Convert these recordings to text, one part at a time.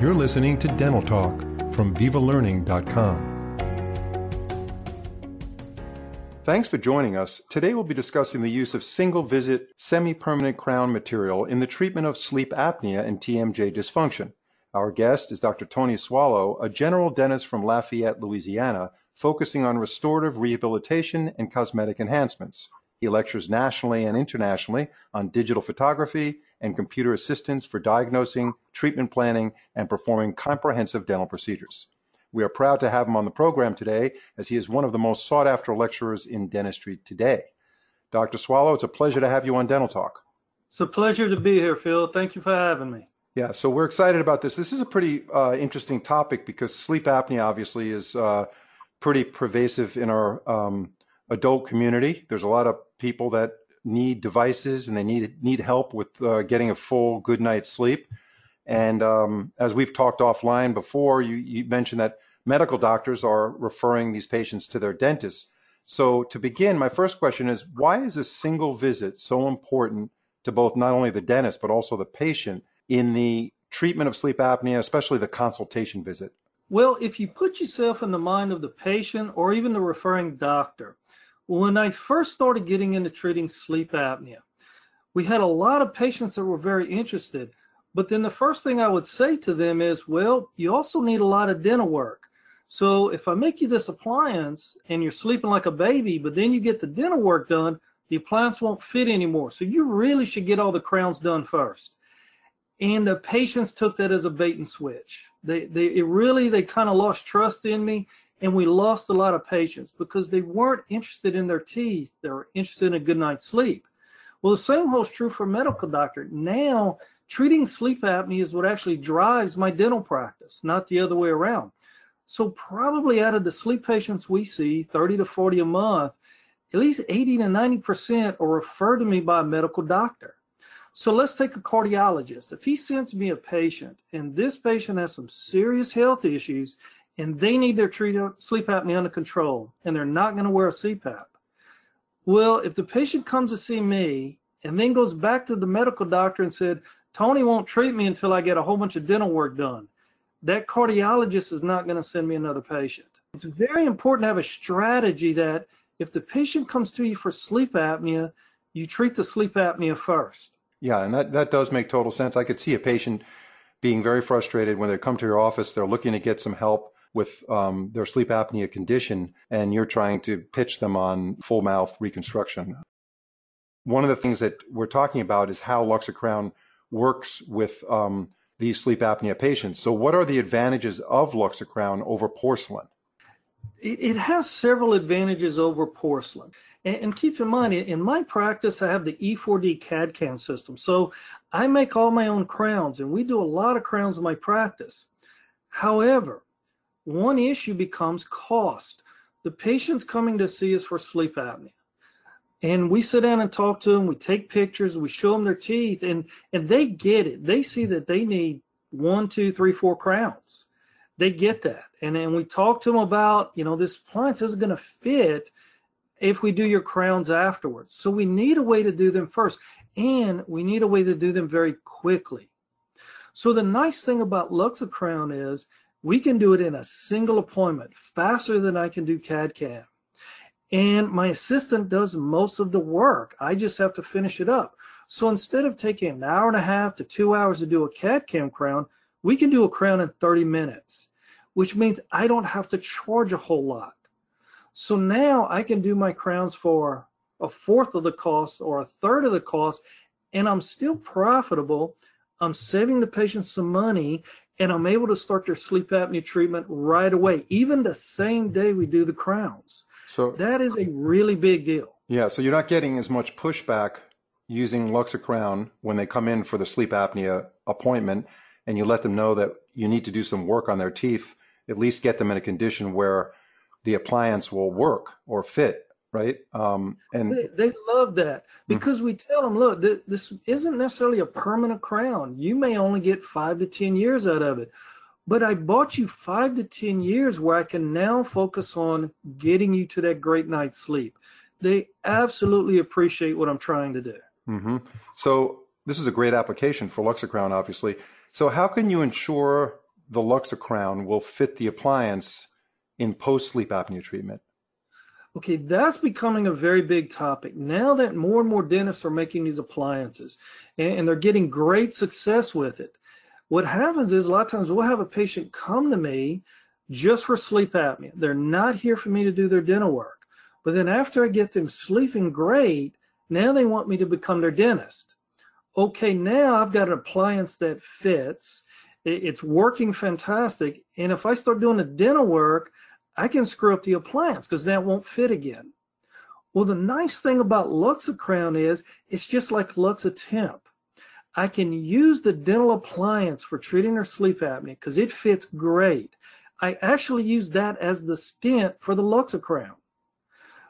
You're listening to Dental Talk from VivaLearning.com. Thanks for joining us. Today we'll be discussing the use of single visit semi permanent crown material in the treatment of sleep apnea and TMJ dysfunction. Our guest is Dr. Tony Soileau, a general dentist from Lafayette, Louisiana, focusing on restorative rehabilitation and cosmetic enhancements. He lectures nationally and internationally on digital photography and computer assistance for diagnosing, treatment planning, and performing comprehensive dental procedures. We are proud to have him on the program today as he is one of the most sought after lecturers in dentistry today. Dr. Soileau, it's a pleasure to have you on Dental Talk. It's a pleasure to be here, Phil. Thank you for having me. Yeah, so we're excited about this. This is a pretty uh, interesting topic because sleep apnea obviously is uh, pretty pervasive in our um, adult community. There's a lot of people that need devices and they need need help with uh, getting a full good night's sleep. And um, as we've talked offline before, you, you mentioned that medical doctors are referring these patients to their dentists. So to begin, my first question is why is a single visit so important to both not only the dentist but also the patient in the treatment of sleep apnea, especially the consultation visit? Well, if you put yourself in the mind of the patient or even the referring doctor, when I first started getting into treating sleep apnea, we had a lot of patients that were very interested. But then the first thing I would say to them is, well, you also need a lot of dental work. So if I make you this appliance and you're sleeping like a baby, but then you get the dental work done, the appliance won't fit anymore. So you really should get all the crowns done first. And the patients took that as a bait and switch. They, they, it really, they kind of lost trust in me and we lost a lot of patients because they weren't interested in their teeth. They were interested in a good night's sleep. Well, the same holds true for medical doctor. Now, treating sleep apnea is what actually drives my dental practice, not the other way around. So probably out of the sleep patients we see, 30 to 40 a month, at least 80 to 90% are referred to me by a medical doctor. So let's take a cardiologist. If he sends me a patient and this patient has some serious health issues and they need their sleep apnea under control and they're not going to wear a CPAP. Well, if the patient comes to see me and then goes back to the medical doctor and said, Tony won't treat me until I get a whole bunch of dental work done, that cardiologist is not going to send me another patient. It's very important to have a strategy that if the patient comes to you for sleep apnea, you treat the sleep apnea first. Yeah, and that, that does make total sense. I could see a patient being very frustrated when they come to your office, they're looking to get some help with um, their sleep apnea condition, and you're trying to pitch them on full mouth reconstruction. One of the things that we're talking about is how Luxacrown works with um, these sleep apnea patients. So, what are the advantages of Luxacrown over porcelain? It, has several advantages over porcelain. And, and, keep in mind, in my practice, I have the E4D CAD CAM system. So I make all my own crowns, and we do a lot of crowns in my practice. However, one issue becomes cost. The patient's coming to see us for sleep apnea. And we sit down and talk to them, we take pictures, we show them their teeth, and, and they get it. They see that they need one, two, three, four crowns. They get that. And then we talk to them about, you know, this appliance isn't going to fit if we do your crowns afterwards. So we need a way to do them first. And we need a way to do them very quickly. So the nice thing about Luxacrown is we can do it in a single appointment, faster than I can do CAD CAM. And my assistant does most of the work. I just have to finish it up. So instead of taking an hour and a half to two hours to do a CAD CAM crown, we can do a crown in 30 minutes, which means I don't have to charge a whole lot. So now I can do my crowns for a fourth of the cost or a third of the cost, and I'm still profitable. I'm saving the patient some money, and I'm able to start their sleep apnea treatment right away, even the same day we do the crowns. So that is a really big deal. Yeah, so you're not getting as much pushback using Luxacrown when they come in for the sleep apnea appointment, and you let them know that you need to do some work on their teeth, at least get them in a condition where the appliance will work or fit right? Um, and they, they, love that hmm. because mm-hmm. we tell them, look, th- this isn't necessarily a permanent crown. You may only get five to ten years out of it, but I bought you five to ten years where I can now focus on getting you to that great night's sleep. They absolutely appreciate what I'm trying to do. Mm-hmm. So this is a great application for Luxacrown, obviously. So how can you ensure the Luxa crown will fit the appliance in post sleep apnea treatment? Okay, that's becoming a very big topic. Now that more and more dentists are making these appliances and, they're getting great success with it, what happens is a lot of times we'll have a patient come to me just for sleep apnea. They're not here for me to do their dental work. But then after I get them sleeping great, now they want me to become their dentist. Okay, now I've got an appliance that fits. It's working fantastic. And if I start doing the dental work, I can screw up the appliance because that won't fit again. Well, the nice thing about Luxacrown is it's just like Luxatemp. I can use the dental appliance for treating her sleep apnea because it fits great. I actually use that as the stent for the Luxacrown.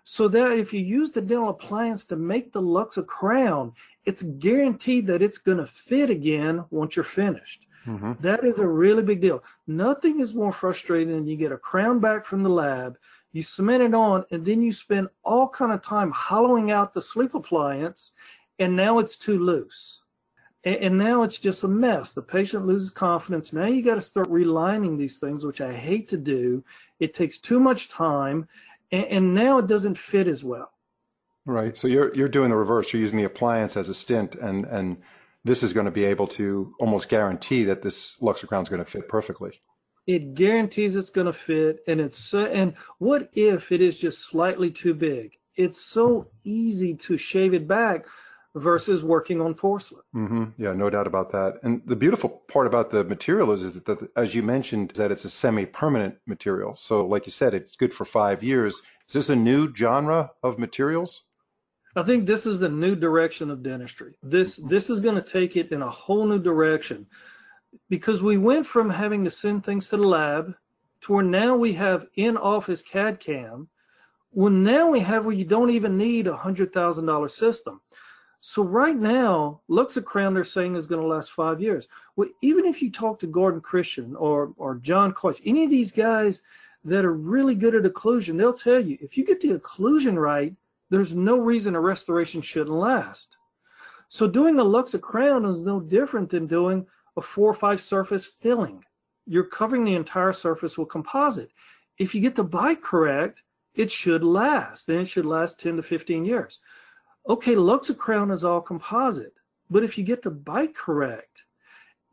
So that if you use the dental appliance to make the Luxacrown, it's guaranteed that it's going to fit again once you're finished. Mm-hmm. That is a really big deal. Nothing is more frustrating than you get a crown back from the lab, you cement it on, and then you spend all kind of time hollowing out the sleep appliance, and now it's too loose. And, and now it's just a mess. The patient loses confidence. Now you got to start relining these things, which I hate to do. It takes too much time, and, and now it doesn't fit as well. Right. So you're you're doing the reverse. You're using the appliance as a stent and and this is going to be able to almost guarantee that this Luxacrown is going to fit perfectly. It guarantees it's going to fit, and it's so, and what if it is just slightly too big? It's so easy to shave it back versus working on porcelain. Mm-hmm. Yeah, no doubt about that. And the beautiful part about the material is, is that, that, as you mentioned, that it's a semi-permanent material. So, like you said, it's good for five years. Is this a new genre of materials? I think this is the new direction of dentistry. This mm-hmm. this is going to take it in a whole new direction because we went from having to send things to the lab to where now we have in-office CAD CAM. Well, now we have where you don't even need a hundred thousand dollar system. So right now, Luxacrown they're saying is going to last five years. Well, even if you talk to Gordon Christensen or or John Kois, any of these guys that are really good at occlusion, they'll tell you if you get the occlusion right, there's no reason a restoration shouldn't last. So doing a Luxa crown is no different than doing a four or five surface filling. You're covering the entire surface with composite. If you get the bite correct, it should last. Then it should last 10 to 15 years. Okay, Luxa crown is all composite, but if you get the bite correct,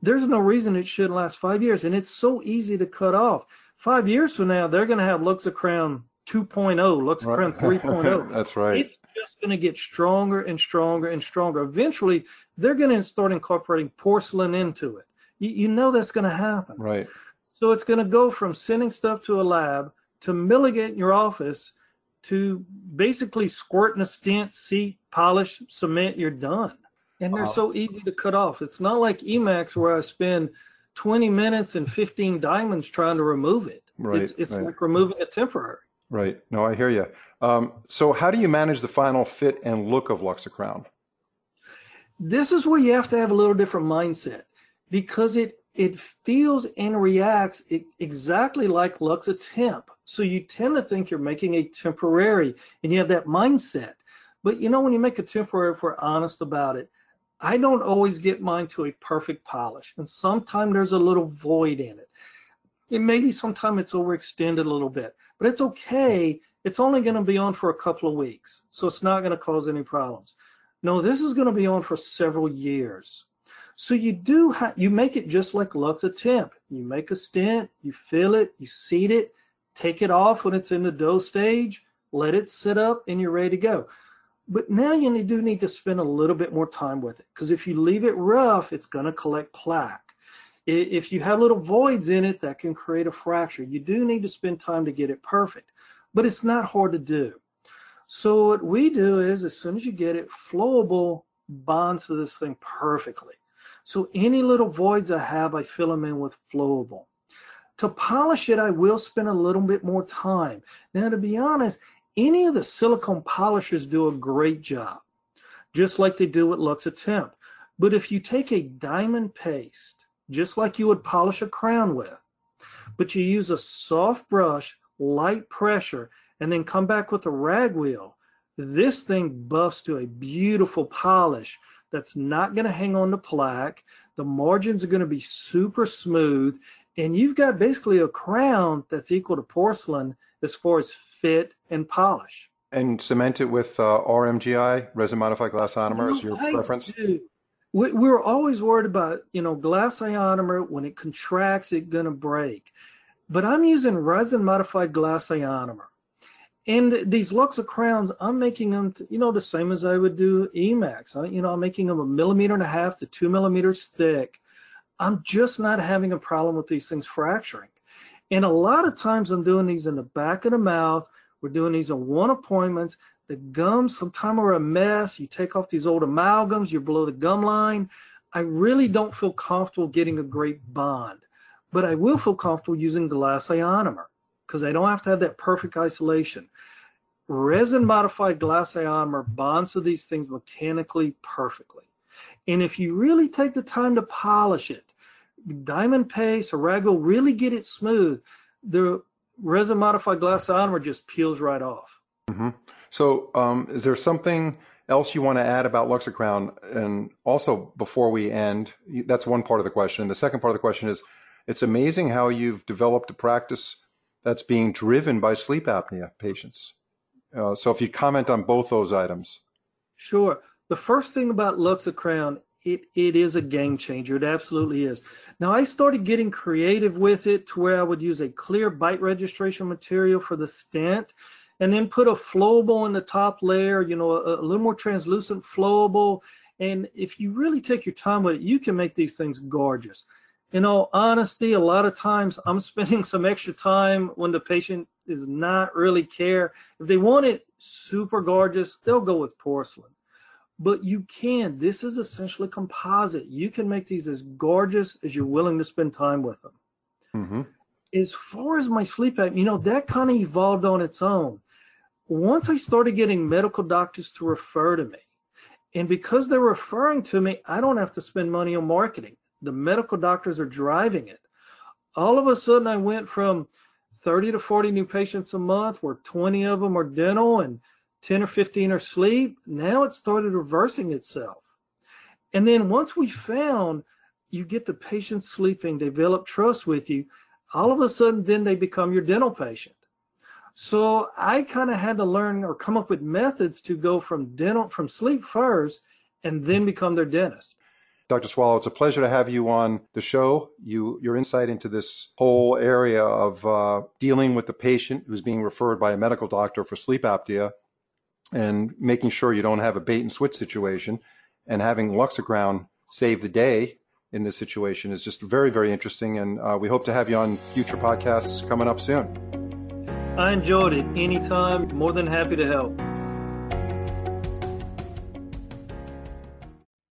there's no reason it shouldn't last five years. And it's so easy to cut off. Five years from now, they're going to have Luxacrown 2.0, Lux right. 3.0. That's right. It's just going to get stronger and stronger and stronger. Eventually, they're going to start incorporating porcelain into it. You, you know that's going to happen. Right. So it's going to go from sending stuff to a lab to milling it in your office to basically squirting a stent, seat, polish, cement, you're done. And they're wow. so easy to cut off. It's not like Emax where I spend 20 minutes and 15 diamonds trying to remove it. Right. It's, it's right. like removing a temporary. Right. No, I hear you. Um, so, how do you manage the final fit and look of Luxacrown? This is where you have to have a little different mindset because it it feels and reacts exactly like Luxatemp. So you tend to think you're making a temporary, and you have that mindset. But you know, when you make a temporary, if we're honest about it, I don't always get mine to a perfect polish, and sometimes there's a little void in it. It maybe sometimes it's overextended a little bit but it's okay. It's only going to be on for a couple of weeks, so it's not going to cause any problems. No, this is going to be on for several years. So you do ha- you make it just like Luxatemp. You make a stent, you fill it, you seat it, take it off when it's in the dough stage, let it sit up, and you're ready to go. But now you do need to spend a little bit more time with it because if you leave it rough, it's going to collect plaque if you have little voids in it that can create a fracture, you do need to spend time to get it perfect, but it's not hard to do. So what we do is as soon as you get it, flowable bonds to this thing perfectly. So any little voids I have, I fill them in with flowable. To polish it, I will spend a little bit more time. Now, to be honest, any of the silicone polishers do a great job, just like they do with Luxatemp. But if you take a diamond paste just like you would polish a crown with. But you use a soft brush, light pressure, and then come back with a rag wheel. This thing buffs to a beautiful polish that's not going to hang on the plaque. The margins are going to be super smooth And you've got basically a crown that's equal to porcelain as far as fit and polish. And cement it with uh, RMGI, resin modified glass ionomer, is your I preference? do. We, we're always worried about, you know, glass ionomer, when it contracts, it's going to break. But I'm using resin modified glass ionomer. And these Luxa crowns, I'm making them, you know, the same as I would do Emax. I, you know, I'm making them a millimeter and a half to two millimeters thick. I'm just not having a problem with these things fracturing. And a lot of times I'm doing these in the back of the mouth. We're doing these in one appointments. The gums sometimes are a mess. You take off these old amalgams, you're below the gum line. I really don't feel comfortable getting a great bond, but I will feel comfortable using glass ionomer because I don't have to have that perfect isolation. Resin modified glass ionomer bonds to these things mechanically perfectly. And if you really take the time to polish it, diamond paste or rag wheel really get it smooth, the resin modified glass ionomer just peels right off. Mm-hmm. So, um, is there something else you want to add about Luxacrown? And also, before we end, that's one part of the question. The second part of the question is, it's amazing how you've developed a practice that's being driven by sleep apnea patients. Uh, so if you comment on both those items. Sure. The first thing about Luxacrown, it, it is a game changer. It absolutely is. Now, I started getting creative with it to where I would use a clear bite registration material for the stent and then put a flowable in the top layer, you know, a, a little more translucent flowable. And if you really take your time with it, you can make these things gorgeous in all honesty, a lot of times I'm spending some extra time when the patient is not really care. If they want it super gorgeous, they'll go with porcelain. But you can. This is essentially composite. You can make these as gorgeous as you're willing to spend time with them. Mm-hmm. As far as my sleep apnea, you know, that kind of evolved on its own. Once I started getting medical doctors to refer to me, and because they're referring to me, I don't have to spend money on marketing the medical doctors are driving it. All of a sudden, I went from 30 to 40 new patients a month, where 20 of them are dental and 10 or 15 are sleep. Now it started reversing itself. And then once we found you get the patients sleeping, develop trust with you, all of a sudden, then they become your dental patient. So I kind of had to learn or come up with methods to go from dental, from sleep first, and then become their dentist. Dr. Soileau, it's a pleasure to have you on the show. You, your insight into this whole area of uh, dealing with the patient who's being referred by a medical doctor for sleep apnea and making sure you don't have a bait and switch situation and having Luxacrown save the day in this situation is just very, very interesting. And uh, we hope to have you on future podcasts coming up soon. I enjoyed it anytime. More than happy to help.